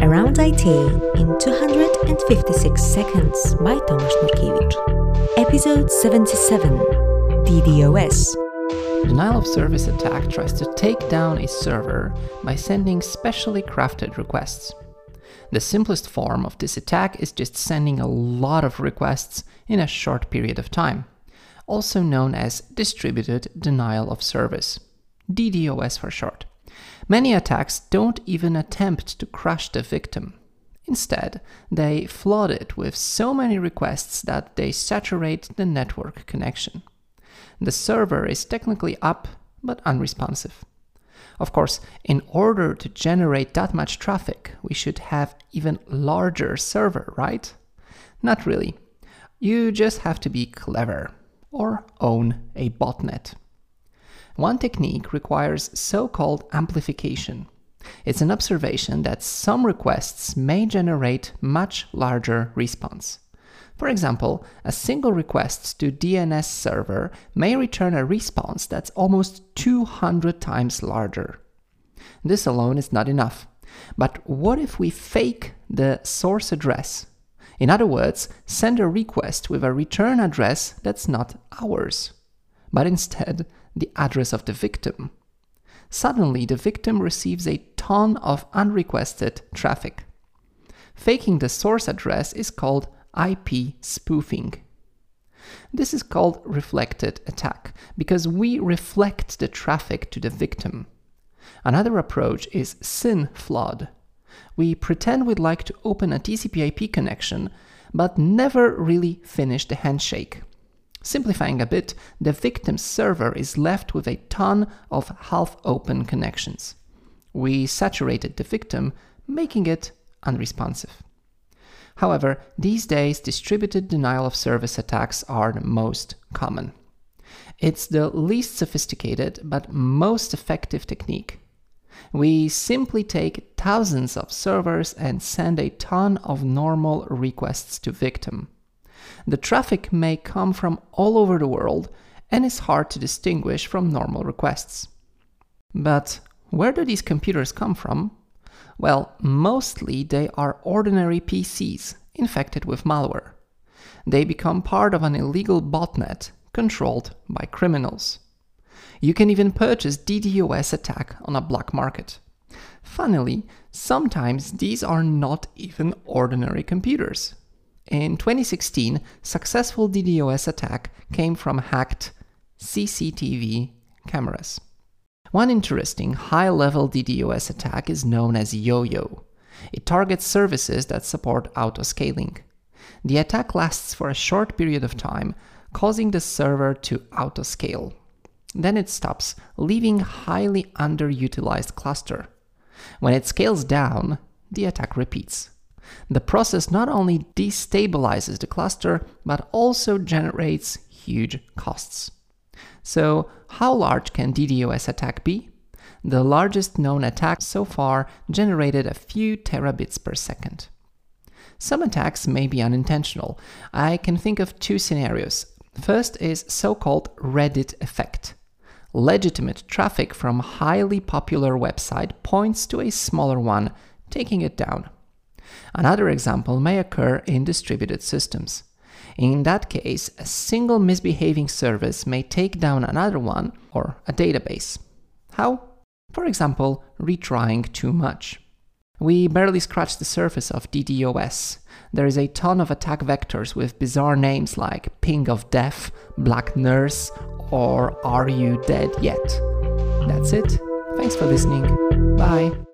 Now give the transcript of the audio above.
Around IT in 256 Seconds by Tomasz Nurkiewicz. Episode 77 DDoS. Denial of service attack tries to take down a server by sending specially crafted requests. The simplest form of this attack is just sending a lot of requests in a short period of time, also known as distributed denial of service, DDoS for short. Many attacks don't even attempt to crush the victim. Instead, they flood it with so many requests that they saturate the network connection. The server is technically up, but unresponsive. Of course, in order to generate that much traffic, we should have even larger server, right? Not really. You just have to be clever or own a botnet. One technique requires so-called amplification. It's an observation that some requests may generate much larger response. For example, a single request to DNS server may return a response that's almost 200 times larger. This alone is not enough. But what if we fake the source address? In other words, send a request with a return address that's not ours, but instead the address of the victim. Suddenly, the victim receives a ton of unrequested traffic. Faking the source address is called IP spoofing. This is called reflected attack because we reflect the traffic to the victim. Another approach is SYN flood. We pretend we'd like to open a TCP/IP connection, but never really finish the handshake. Simplifying a bit, the victim's server is left with a ton of half-open connections. We saturated the victim, making it unresponsive. However, these days distributed denial of service attacks are the most common. It's the least sophisticated but most effective technique. We simply take thousands of servers and send a ton of normal requests to victim. The traffic may come from all over the world and is hard to distinguish from normal requests. But where do these computers come from? Well, mostly they are ordinary PCs infected with malware. They become part of an illegal botnet controlled by criminals. You can even purchase DDoS attack on a black market. Funnily, sometimes these are not even ordinary computers. In 2016, successful DDoS attack came from hacked CCTV cameras. One interesting high-level DDoS attack is known as Yo-Yo. It targets services that support autoscaling. The attack lasts for a short period of time, causing the server to autoscale. Then it stops, leaving highly underutilized cluster. When it scales down, the attack repeats. The process not only destabilizes the cluster, but also generates huge costs. So, how large can DDoS attack be? The largest known attack so far generated a few terabits per second. Some attacks may be unintentional. I can think of two scenarios. First is so-called Reddit effect. Legitimate traffic from highly popular website points to a smaller one, taking it down. Another example may occur in distributed systems. In that case, a single misbehaving service may take down another one or a database. How? For example, retrying too much. We barely scratched the surface of DDoS. There is a ton of attack vectors with bizarre names like ping of death, BlackNurse, or are you dead yet? That's it. Thanks for listening. Bye.